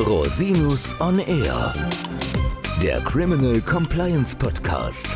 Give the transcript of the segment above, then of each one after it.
Rosinus on Air, der Criminal Compliance Podcast.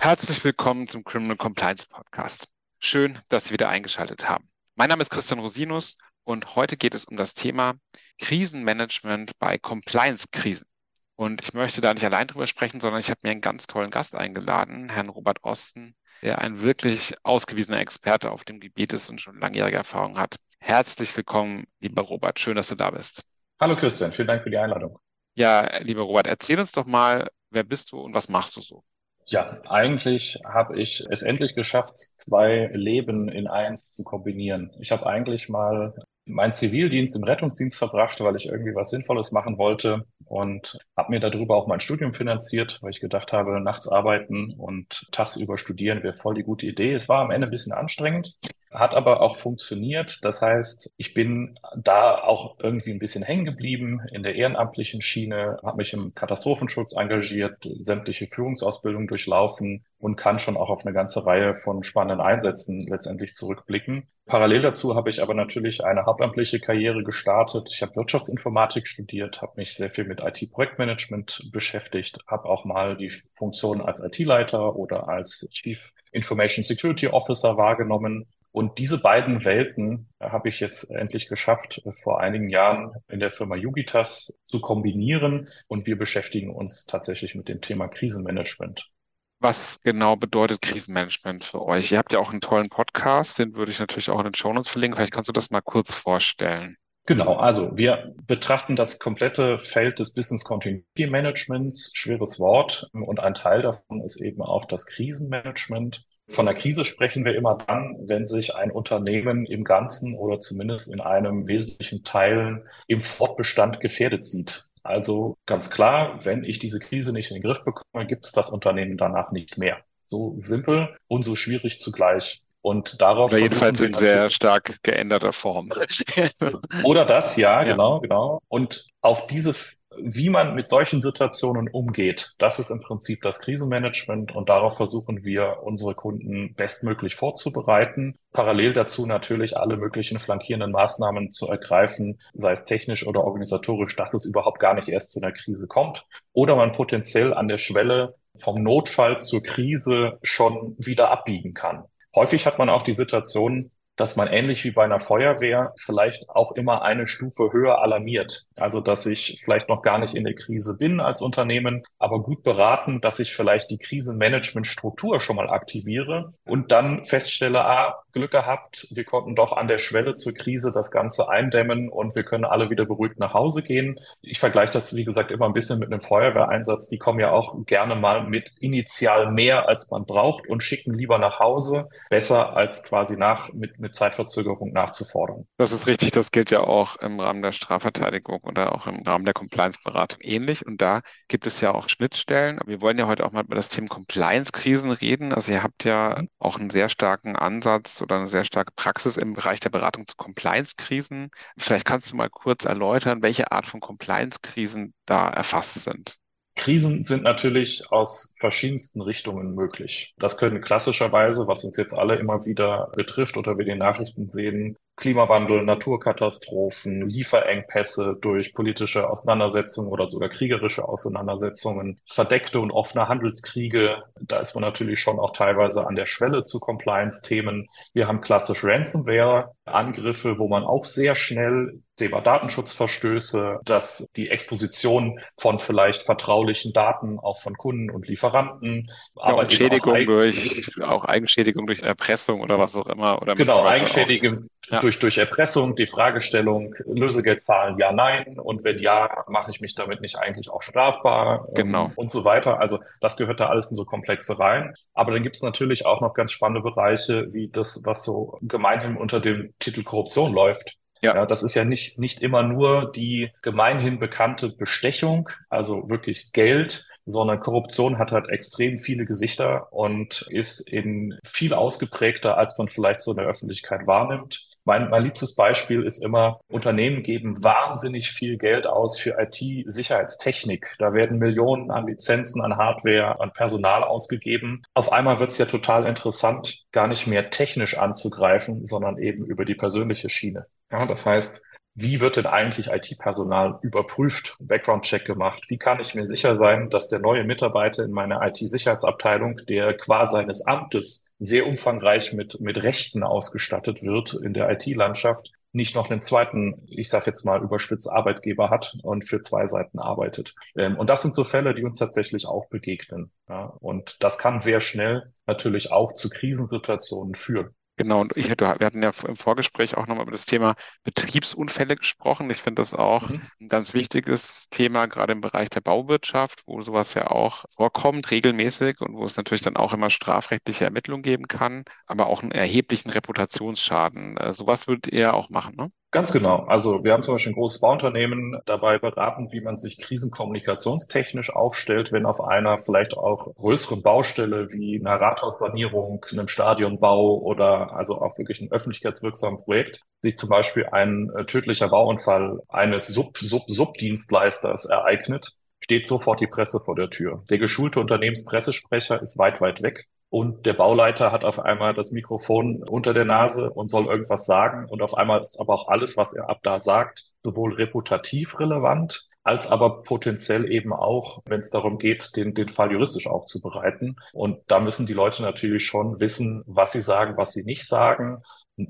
Herzlich willkommen zum Criminal Compliance Podcast. Schön, dass Sie wieder eingeschaltet haben. Mein Name ist Christian Rosinus und heute geht es um das Thema Krisenmanagement bei Compliance-Krisen. Und ich möchte da nicht allein drüber sprechen, sondern ich habe mir einen ganz tollen Gast eingeladen, Herrn Robert Osten, der ein wirklich ausgewiesener Experte auf dem Gebiet ist und schon langjährige Erfahrung hat. Herzlich willkommen, lieber Robert. Schön, dass du da bist. Hallo Christian, vielen Dank für die Einladung. Ja, lieber Robert, erzähl uns doch mal, wer bist du und was machst du so? Ja, eigentlich habe ich es endlich geschafft, zwei Leben in eins zu kombinieren. Ich habe eigentlich mal meinen Zivildienst im Rettungsdienst verbracht, weil ich irgendwie was Sinnvolles machen wollte und habe mir darüber auch mein Studium finanziert, weil ich gedacht habe, nachts arbeiten und tagsüber studieren wäre voll die gute Idee. Es war am Ende ein bisschen anstrengend, hat aber auch funktioniert. Das heißt, ich bin da auch irgendwie ein bisschen hängen geblieben in der ehrenamtlichen Schiene, habe mich im Katastrophenschutz engagiert, sämtliche Führungsausbildungen durchlaufen und kann schon auch auf eine ganze Reihe von spannenden Einsätzen letztendlich zurückblicken. Parallel dazu habe ich aber natürlich eine hauptamtliche Karriere gestartet. Ich habe Wirtschaftsinformatik studiert, habe mich sehr viel mit IT-Projektmanagement beschäftigt, habe auch mal die Funktion als IT-Leiter oder als Chief Information Security Officer wahrgenommen und diese beiden Welten habe ich jetzt endlich geschafft, vor einigen Jahren in der Firma Yugitas zu kombinieren. Und wir beschäftigen uns tatsächlich mit dem Thema Krisenmanagement. Was genau bedeutet Krisenmanagement für euch? Ihr habt ja auch einen tollen Podcast, den würde ich natürlich auch in den Show Notes verlinken. Vielleicht kannst du das mal kurz vorstellen. Genau, also wir betrachten das komplette Feld des Business Continuity Managements, schweres Wort, und ein Teil davon ist eben auch das Krisenmanagement. Von der Krise sprechen wir immer dann, wenn sich ein Unternehmen im Ganzen oder zumindest in einem wesentlichen Teil im Fortbestand gefährdet sieht. Also ganz klar, wenn ich diese Krise nicht in den Griff bekomme, gibt es das Unternehmen danach nicht mehr. So simpel und so schwierig zugleich. Und darauf. Oder jedenfalls in sehr stark geänderter Form. Oder das, ja, ja, genau, genau. Und auf diese wie man mit solchen Situationen umgeht, das ist im Prinzip das Krisenmanagement und darauf versuchen wir, unsere Kunden bestmöglich vorzubereiten. Parallel dazu natürlich alle möglichen flankierenden Maßnahmen zu ergreifen, sei es technisch oder organisatorisch, dass es überhaupt gar nicht erst zu einer Krise kommt oder man potenziell an der Schwelle vom Notfall zur Krise schon wieder abbiegen kann. Häufig hat man auch die Situation, dass man ähnlich wie bei einer Feuerwehr vielleicht auch immer eine Stufe höher alarmiert. Also, dass ich vielleicht noch gar nicht in der Krise bin als Unternehmen, aber gut beraten, dass ich vielleicht die Krisenmanagementstruktur schon mal aktiviere und dann feststelle, ah, Glück gehabt, wir konnten doch an der Schwelle zur Krise das Ganze eindämmen und wir können alle wieder beruhigt nach Hause gehen. Ich vergleiche das, wie gesagt, immer ein bisschen mit einem Feuerwehreinsatz. Die kommen ja auch gerne mal mit initial mehr, als man braucht und schicken lieber nach Hause. Besser als quasi nach, mit, mit Zeitverzögerung nachzufordern. Das ist richtig. Das gilt ja auch im Rahmen der Strafverteidigung oder auch im Rahmen der Compliance-Beratung ähnlich. Und da gibt es ja auch Schnittstellen. Wir wollen ja heute auch mal über das Thema Compliance-Krisen reden. Also ihr habt ja auch einen sehr starken Ansatz oder eine sehr starke Praxis im Bereich der Beratung zu Compliance-Krisen. Vielleicht kannst du mal kurz erläutern, welche Art von Compliance-Krisen da erfasst sind. Krisen sind natürlich aus verschiedensten Richtungen möglich. Das können klassischerweise, was uns jetzt alle immer wieder betrifft oder wir den Nachrichten sehen, Klimawandel, Naturkatastrophen, Lieferengpässe durch politische Auseinandersetzungen oder sogar kriegerische Auseinandersetzungen, verdeckte und offene Handelskriege. Da ist man natürlich schon auch teilweise an der Schwelle zu Compliance-Themen. Wir haben klassisch Ransomware-Angriffe, wo man auch sehr schnell Thema Datenschutzverstöße, dass die Exposition von vielleicht vertraulichen Daten auch von Kunden und Lieferanten, ja, aber Entschädigung auch durch auch Eigenschädigung durch Erpressung oder was auch immer oder genau Eigenschädigung ja. durch durch Erpressung, die Fragestellung Lösegeld zahlen ja nein und wenn ja, mache ich mich damit nicht eigentlich auch strafbar genau. und so weiter. Also das gehört da alles in so Komplexe rein. Aber dann gibt es natürlich auch noch ganz spannende Bereiche wie das, was so gemeinhin unter dem Titel Korruption läuft ja. ja, das ist ja nicht, nicht immer nur die gemeinhin bekannte Bestechung, also wirklich Geld, sondern Korruption hat halt extrem viele Gesichter und ist in viel ausgeprägter, als man vielleicht so in der Öffentlichkeit wahrnimmt. Mein, mein liebstes Beispiel ist immer, Unternehmen geben wahnsinnig viel Geld aus für IT-Sicherheitstechnik. Da werden Millionen an Lizenzen, an Hardware, an Personal ausgegeben. Auf einmal wird es ja total interessant, gar nicht mehr technisch anzugreifen, sondern eben über die persönliche Schiene. Ja, das heißt, wie wird denn eigentlich IT-Personal überprüft, Background-Check gemacht? Wie kann ich mir sicher sein, dass der neue Mitarbeiter in meiner IT-Sicherheitsabteilung, der qua seines Amtes sehr umfangreich mit, mit Rechten ausgestattet wird in der IT-Landschaft, nicht noch einen zweiten, ich sage jetzt mal überspitzt Arbeitgeber hat und für zwei Seiten arbeitet. Ähm, und das sind so Fälle, die uns tatsächlich auch begegnen. Und das kann sehr schnell natürlich auch zu Krisensituationen führen. Genau, und ich, wir hatten ja im Vorgespräch auch nochmal über das Thema Betriebsunfälle gesprochen. Ich finde das auch mhm. ein ganz wichtiges Thema, gerade im Bereich der Bauwirtschaft, wo sowas ja auch vorkommt, regelmäßig und wo es natürlich dann auch immer strafrechtliche Ermittlungen geben kann, aber auch einen erheblichen Reputationsschaden. Äh, sowas würdet ihr auch machen, ne? Ganz genau. Also wir haben zum Beispiel ein großes Bauunternehmen dabei beraten, wie man sich krisenkommunikationstechnisch aufstellt, wenn auf einer vielleicht auch größeren Baustelle wie einer Rathaussanierung, einem Stadionbau oder also auch wirklich einem öffentlichkeitswirksamen Projekt sich zum Beispiel ein äh, tödlicher Bauunfall eines Sub-Sub-Subdienstleisters ereignet, steht sofort die Presse vor der Tür. Der geschulte Unternehmenspressesprecher ist weit, weit weg. Und der Bauleiter hat auf einmal das Mikrofon unter der Nase und soll irgendwas sagen. Und auf einmal ist aber auch alles, was er ab da sagt, sowohl reputativ relevant, als aber potenziell eben auch, wenn es darum geht, den, den Fall juristisch aufzubereiten. Und da müssen die Leute natürlich schon wissen, was sie sagen, was sie nicht sagen.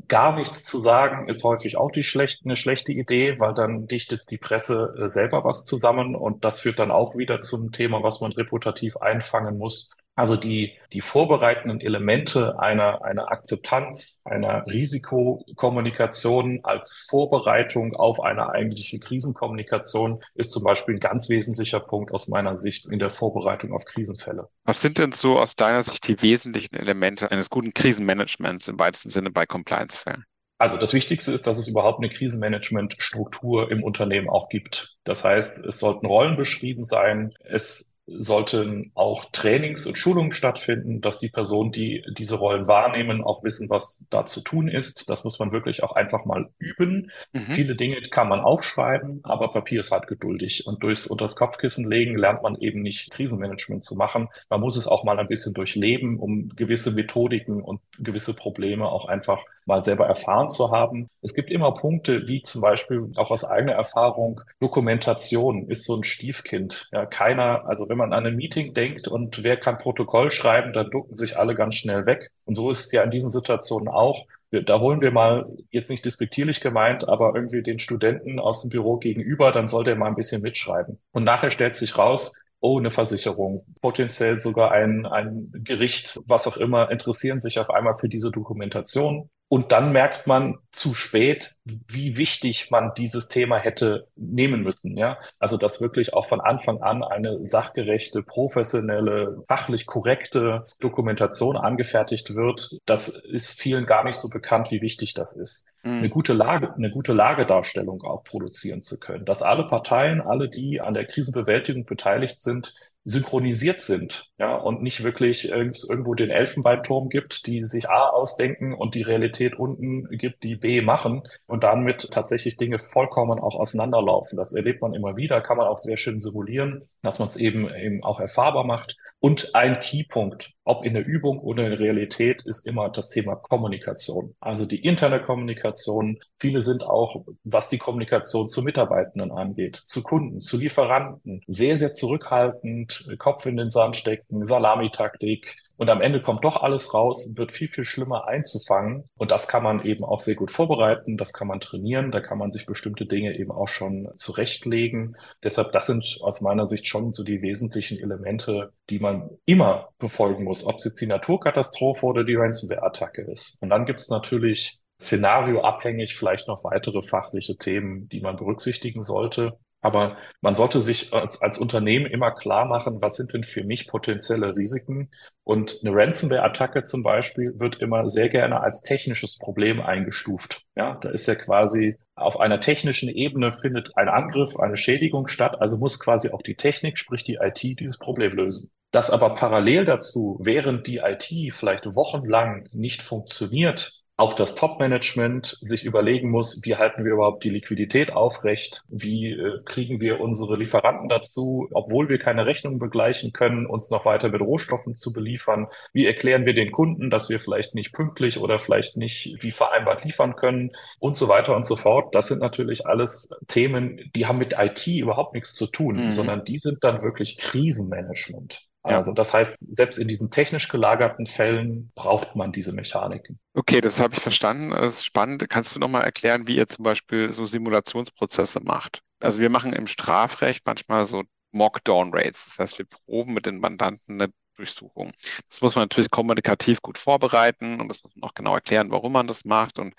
Gar nichts zu sagen ist häufig auch die schlecht, eine schlechte Idee, weil dann dichtet die Presse äh, selber was zusammen und das führt dann auch wieder zum Thema, was man reputativ einfangen muss. Also die, die vorbereitenden Elemente einer, einer Akzeptanz, einer Risikokommunikation als Vorbereitung auf eine eigentliche Krisenkommunikation ist zum Beispiel ein ganz wesentlicher Punkt aus meiner Sicht in der Vorbereitung auf Krisenfälle. Was sind denn so aus deiner Sicht die wesentlichen Elemente eines guten Krisenmanagements im weitesten Sinne bei Compliance-Fällen? Also das Wichtigste ist, dass es überhaupt eine Krisenmanagement-Struktur im Unternehmen auch gibt. Das heißt, es sollten Rollen beschrieben sein. Es sollten auch Trainings und Schulungen stattfinden, dass die Personen, die diese Rollen wahrnehmen, auch wissen, was da zu tun ist. Das muss man wirklich auch einfach mal üben. Mhm. Viele Dinge kann man aufschreiben, aber Papier ist halt geduldig. Und durchs unters Kopfkissen legen lernt man eben nicht Krisenmanagement zu machen. Man muss es auch mal ein bisschen durchleben, um gewisse Methodiken und gewisse Probleme auch einfach mal selber erfahren zu haben. Es gibt immer Punkte, wie zum Beispiel auch aus eigener Erfahrung, Dokumentation ist so ein Stiefkind. Ja, keiner, also wenn man an ein Meeting denkt und wer kann Protokoll schreiben, dann ducken sich alle ganz schnell weg. Und so ist es ja in diesen Situationen auch. Da holen wir mal, jetzt nicht despektierlich gemeint, aber irgendwie den Studenten aus dem Büro gegenüber, dann soll der mal ein bisschen mitschreiben. Und nachher stellt sich raus, oh, eine Versicherung, potenziell sogar ein, ein Gericht, was auch immer, interessieren sich auf einmal für diese Dokumentation. Und dann merkt man zu spät, wie wichtig man dieses Thema hätte nehmen müssen. Ja, also dass wirklich auch von Anfang an eine sachgerechte, professionelle, fachlich korrekte Dokumentation angefertigt wird. Das ist vielen gar nicht so bekannt, wie wichtig das ist. Mhm. Eine gute Lage, eine gute Lagedarstellung auch produzieren zu können, dass alle Parteien, alle, die an der Krisenbewältigung beteiligt sind, synchronisiert sind, ja, und nicht wirklich irgendwo den Elfenbeinturm gibt, die sich A ausdenken und die Realität unten gibt, die B machen und damit tatsächlich Dinge vollkommen auch auseinanderlaufen. Das erlebt man immer wieder, kann man auch sehr schön simulieren, dass man es eben eben auch erfahrbar macht. Und ein Keypunkt, ob in der Übung oder in der Realität, ist immer das Thema Kommunikation. Also die interne Kommunikation. Viele sind auch, was die Kommunikation zu Mitarbeitenden angeht, zu Kunden, zu Lieferanten, sehr, sehr zurückhaltend, Kopf in den Sand stecken, Salamitaktik, und am Ende kommt doch alles raus und wird viel, viel schlimmer einzufangen. Und das kann man eben auch sehr gut vorbereiten. Das kann man trainieren. Da kann man sich bestimmte Dinge eben auch schon zurechtlegen. Deshalb, das sind aus meiner Sicht schon so die wesentlichen Elemente, die man immer befolgen muss, ob es jetzt die Naturkatastrophe oder die Ransomware-Attacke ist. Und dann gibt es natürlich szenarioabhängig vielleicht noch weitere fachliche Themen, die man berücksichtigen sollte. Aber man sollte sich als, als Unternehmen immer klar machen, was sind denn für mich potenzielle Risiken? Und eine Ransomware-Attacke zum Beispiel wird immer sehr gerne als technisches Problem eingestuft. Ja, da ist ja quasi auf einer technischen Ebene findet ein Angriff, eine Schädigung statt. Also muss quasi auch die Technik, sprich die IT, dieses Problem lösen. Dass aber parallel dazu, während die IT vielleicht wochenlang nicht funktioniert, auch das Top-Management sich überlegen muss, wie halten wir überhaupt die Liquidität aufrecht, wie äh, kriegen wir unsere Lieferanten dazu, obwohl wir keine Rechnung begleichen können, uns noch weiter mit Rohstoffen zu beliefern, wie erklären wir den Kunden, dass wir vielleicht nicht pünktlich oder vielleicht nicht wie vereinbart liefern können und so weiter und so fort. Das sind natürlich alles Themen, die haben mit IT überhaupt nichts zu tun, mhm. sondern die sind dann wirklich Krisenmanagement. Ja. Also das heißt, selbst in diesen technisch gelagerten Fällen braucht man diese Mechaniken. Okay, das habe ich verstanden. Das ist spannend. Kannst du nochmal erklären, wie ihr zum Beispiel so Simulationsprozesse macht? Also wir machen im Strafrecht manchmal so Mock-Down-Rates. Das heißt, wir proben mit den Mandanten eine Durchsuchung. Das muss man natürlich kommunikativ gut vorbereiten und das muss man auch genau erklären, warum man das macht und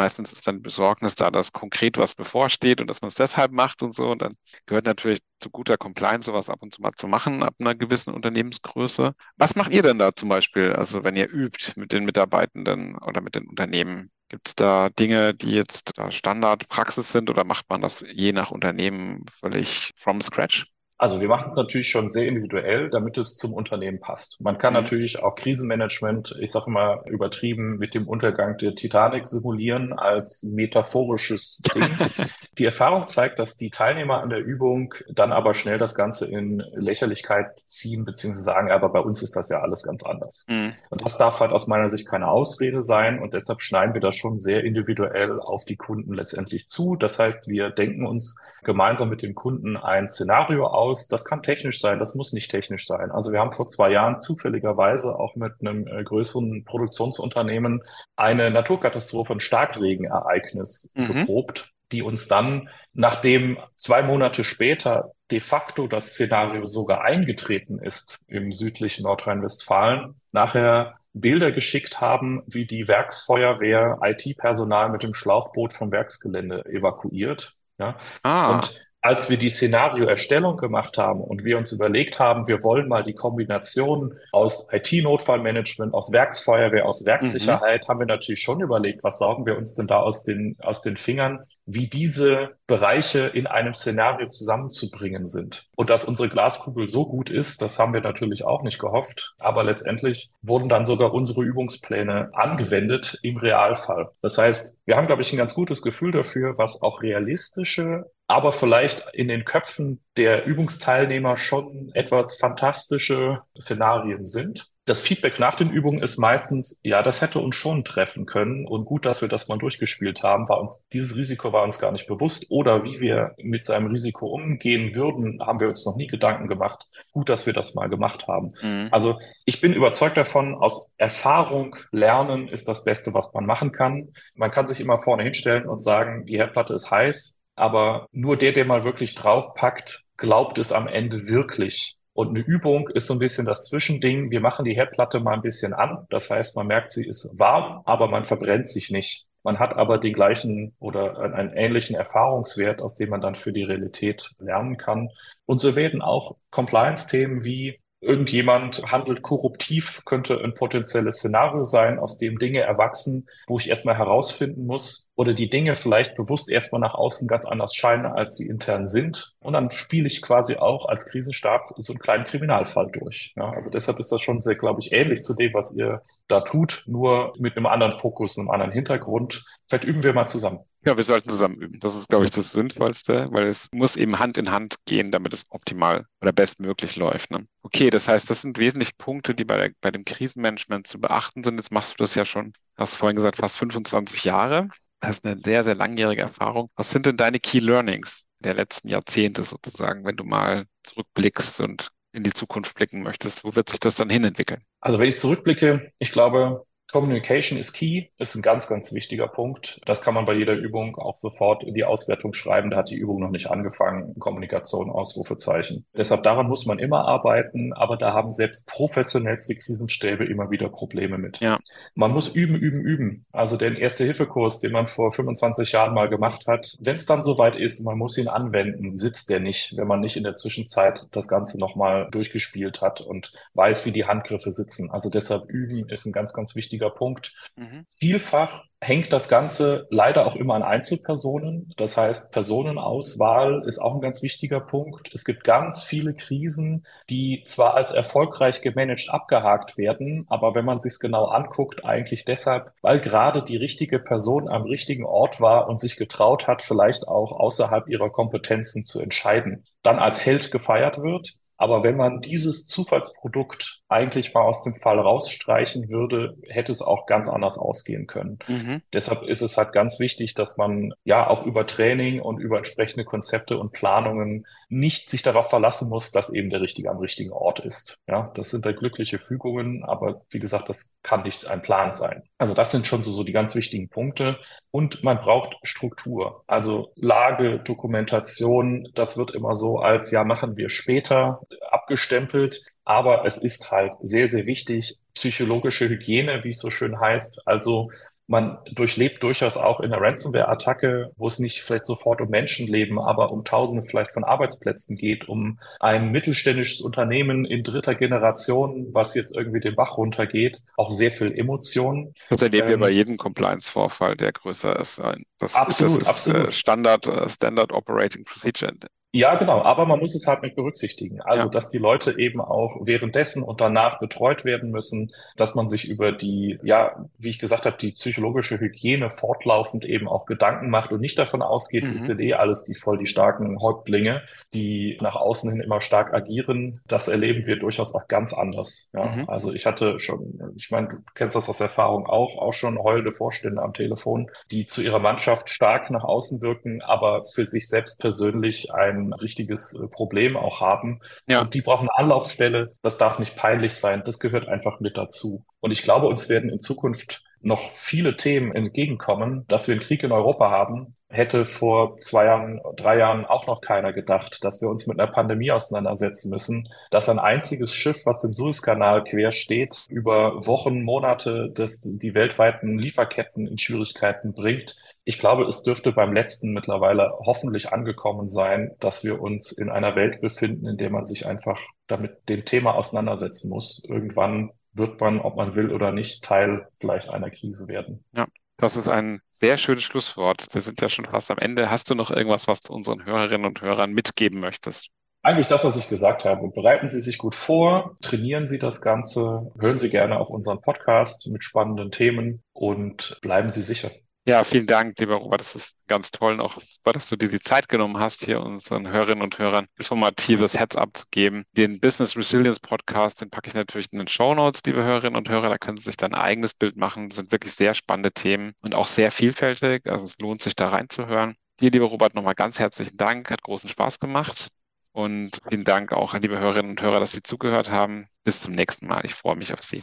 Meistens ist dann Besorgnis da, dass konkret was bevorsteht und dass man es deshalb macht und so. Und dann gehört natürlich zu guter Compliance sowas ab und zu mal zu machen, ab einer gewissen Unternehmensgröße. Was macht ihr denn da zum Beispiel, also wenn ihr übt mit den Mitarbeitenden oder mit den Unternehmen? Gibt es da Dinge, die jetzt da Standardpraxis sind oder macht man das je nach Unternehmen völlig from scratch? Also wir machen es natürlich schon sehr individuell, damit es zum Unternehmen passt. Man kann mhm. natürlich auch Krisenmanagement, ich sage mal übertrieben, mit dem Untergang der Titanic simulieren als metaphorisches Ding. die Erfahrung zeigt, dass die Teilnehmer an der Übung dann aber schnell das Ganze in Lächerlichkeit ziehen, beziehungsweise sagen, aber bei uns ist das ja alles ganz anders. Mhm. Und das darf halt aus meiner Sicht keine Ausrede sein und deshalb schneiden wir das schon sehr individuell auf die Kunden letztendlich zu. Das heißt, wir denken uns gemeinsam mit dem Kunden ein Szenario aus, aus. Das kann technisch sein, das muss nicht technisch sein. Also wir haben vor zwei Jahren zufälligerweise auch mit einem äh, größeren Produktionsunternehmen eine Naturkatastrophe, ein Starkregenereignis mhm. geprobt, die uns dann, nachdem zwei Monate später de facto das Szenario sogar eingetreten ist im südlichen Nordrhein-Westfalen, nachher Bilder geschickt haben, wie die Werksfeuerwehr IT-Personal mit dem Schlauchboot vom Werksgelände evakuiert. Ja. Ah. Und als wir die Szenarioerstellung gemacht haben und wir uns überlegt haben, wir wollen mal die Kombination aus IT-Notfallmanagement, aus Werksfeuerwehr, aus Werkssicherheit, mhm. haben wir natürlich schon überlegt, was saugen wir uns denn da aus den, aus den Fingern, wie diese Bereiche in einem Szenario zusammenzubringen sind. Und dass unsere Glaskugel so gut ist, das haben wir natürlich auch nicht gehofft. Aber letztendlich wurden dann sogar unsere Übungspläne angewendet im Realfall. Das heißt, wir haben, glaube ich, ein ganz gutes Gefühl dafür, was auch realistische aber vielleicht in den Köpfen der Übungsteilnehmer schon etwas fantastische Szenarien sind. Das Feedback nach den Übungen ist meistens, ja, das hätte uns schon treffen können und gut, dass wir das mal durchgespielt haben, war uns, dieses Risiko war uns gar nicht bewusst oder wie wir mit seinem Risiko umgehen würden, haben wir uns noch nie Gedanken gemacht. Gut, dass wir das mal gemacht haben. Mhm. Also ich bin überzeugt davon, aus Erfahrung lernen ist das Beste, was man machen kann. Man kann sich immer vorne hinstellen und sagen, die Herdplatte ist heiß aber nur der, der mal wirklich draufpackt, glaubt es am Ende wirklich. Und eine Übung ist so ein bisschen das Zwischending. Wir machen die Herdplatte mal ein bisschen an. Das heißt, man merkt, sie ist warm, aber man verbrennt sich nicht. Man hat aber den gleichen oder einen ähnlichen Erfahrungswert, aus dem man dann für die Realität lernen kann. Und so werden auch Compliance-Themen wie irgendjemand handelt korruptiv, könnte ein potenzielles Szenario sein, aus dem Dinge erwachsen, wo ich erstmal herausfinden muss oder die Dinge vielleicht bewusst erstmal nach außen ganz anders scheinen, als sie intern sind. Und dann spiele ich quasi auch als Krisenstab so einen kleinen Kriminalfall durch. Ja, also deshalb ist das schon sehr, glaube ich, ähnlich zu dem, was ihr da tut, nur mit einem anderen Fokus, einem anderen Hintergrund. Vielleicht üben wir mal zusammen. Ja, wir sollten zusammen üben. Das ist, glaube ich, das Sinnvollste, weil es muss eben Hand in Hand gehen, damit es optimal oder bestmöglich läuft. Ne? Okay, das heißt, das sind wesentlich Punkte, die bei, der, bei dem Krisenmanagement zu beachten sind. Jetzt machst du das ja schon, hast vorhin gesagt, fast 25 Jahre. Das ist eine sehr, sehr langjährige Erfahrung. Was sind denn deine Key Learnings der letzten Jahrzehnte sozusagen, wenn du mal zurückblickst und in die Zukunft blicken möchtest? Wo wird sich das dann hinentwickeln? Also wenn ich zurückblicke, ich glaube, Communication is key, ist ein ganz, ganz wichtiger Punkt. Das kann man bei jeder Übung auch sofort in die Auswertung schreiben. Da hat die Übung noch nicht angefangen. Kommunikation, Ausrufezeichen. Deshalb daran muss man immer arbeiten, aber da haben selbst professionellste Krisenstäbe immer wieder Probleme mit. Ja. Man muss üben, üben, üben. Also den Erste-Hilfe-Kurs, den man vor 25 Jahren mal gemacht hat, wenn es dann soweit ist, man muss ihn anwenden, sitzt der nicht, wenn man nicht in der Zwischenzeit das Ganze nochmal durchgespielt hat und weiß, wie die Handgriffe sitzen. Also deshalb üben ist ein ganz, ganz wichtiger wichtiger Punkt. Mhm. Vielfach hängt das Ganze leider auch immer an Einzelpersonen. Das heißt, Personenauswahl ist auch ein ganz wichtiger Punkt. Es gibt ganz viele Krisen, die zwar als erfolgreich gemanagt abgehakt werden, aber wenn man sich es genau anguckt, eigentlich deshalb, weil gerade die richtige Person am richtigen Ort war und sich getraut hat, vielleicht auch außerhalb ihrer Kompetenzen zu entscheiden, dann als Held gefeiert wird. Aber wenn man dieses Zufallsprodukt eigentlich mal aus dem Fall rausstreichen würde, hätte es auch ganz anders ausgehen können. Mhm. Deshalb ist es halt ganz wichtig, dass man ja auch über Training und über entsprechende Konzepte und Planungen nicht sich darauf verlassen muss, dass eben der Richtige am richtigen Ort ist. Ja, das sind da glückliche Fügungen, aber wie gesagt, das kann nicht ein Plan sein. Also das sind schon so, so die ganz wichtigen Punkte. Und man braucht Struktur. Also Lage, Dokumentation, das wird immer so als, ja, machen wir später abgestempelt. Aber es ist halt sehr, sehr wichtig, psychologische Hygiene, wie es so schön heißt. Also man durchlebt durchaus auch in der Ransomware-Attacke, wo es nicht vielleicht sofort um Menschenleben, aber um Tausende vielleicht von Arbeitsplätzen geht, um ein mittelständisches Unternehmen in dritter Generation, was jetzt irgendwie den Bach runtergeht, auch sehr viel Emotionen. Das erleben ähm, wir bei jedem Compliance-Vorfall, der größer ist. Das, absolut, das ist absolut. Äh, Standard, äh, Standard Operating Procedure ja, genau, aber man muss es halt mit berücksichtigen. Also, ja. dass die Leute eben auch währenddessen und danach betreut werden müssen, dass man sich über die, ja, wie ich gesagt habe, die psychologische Hygiene fortlaufend eben auch Gedanken macht und nicht davon ausgeht, mhm. es sind eh alles die voll die starken Häuptlinge, die nach außen hin immer stark agieren. Das erleben wir durchaus auch ganz anders. Ja, mhm. also ich hatte schon, ich meine, du kennst das aus Erfahrung auch, auch schon heulende Vorstände am Telefon, die zu ihrer Mannschaft stark nach außen wirken, aber für sich selbst persönlich ein ein richtiges äh, Problem auch haben. Ja. Und die brauchen eine Anlaufstelle. Das darf nicht peinlich sein. Das gehört einfach mit dazu. Und ich glaube, uns werden in Zukunft noch viele Themen entgegenkommen, dass wir einen Krieg in Europa haben, hätte vor zwei Jahren, drei Jahren auch noch keiner gedacht, dass wir uns mit einer Pandemie auseinandersetzen müssen, dass ein einziges Schiff, was im Suezkanal quer steht, über Wochen, Monate das, die weltweiten Lieferketten in Schwierigkeiten bringt. Ich glaube, es dürfte beim letzten mittlerweile hoffentlich angekommen sein, dass wir uns in einer Welt befinden, in der man sich einfach damit dem Thema auseinandersetzen muss. Irgendwann wird man, ob man will oder nicht, Teil vielleicht einer Krise werden. Ja. Das ist ein sehr schönes Schlusswort. Wir sind ja schon fast am Ende. Hast du noch irgendwas, was du unseren Hörerinnen und Hörern mitgeben möchtest? Eigentlich das, was ich gesagt habe. Bereiten Sie sich gut vor, trainieren Sie das Ganze, hören Sie gerne auch unseren Podcast mit spannenden Themen und bleiben Sie sicher. Ja, vielen Dank, lieber Robert. Das ist ganz toll noch, dass du dir die Zeit genommen hast, hier unseren Hörerinnen und Hörern informatives Heads-up zu geben. Den Business Resilience Podcast, den packe ich natürlich in den Show Notes, liebe Hörerinnen und Hörer. Da können Sie sich dann ein eigenes Bild machen. Das sind wirklich sehr spannende Themen und auch sehr vielfältig. Also es lohnt sich da reinzuhören. Dir, lieber Robert, nochmal ganz herzlichen Dank. Hat großen Spaß gemacht. Und vielen Dank auch liebe Hörerinnen und Hörer, dass Sie zugehört haben. Bis zum nächsten Mal. Ich freue mich auf Sie.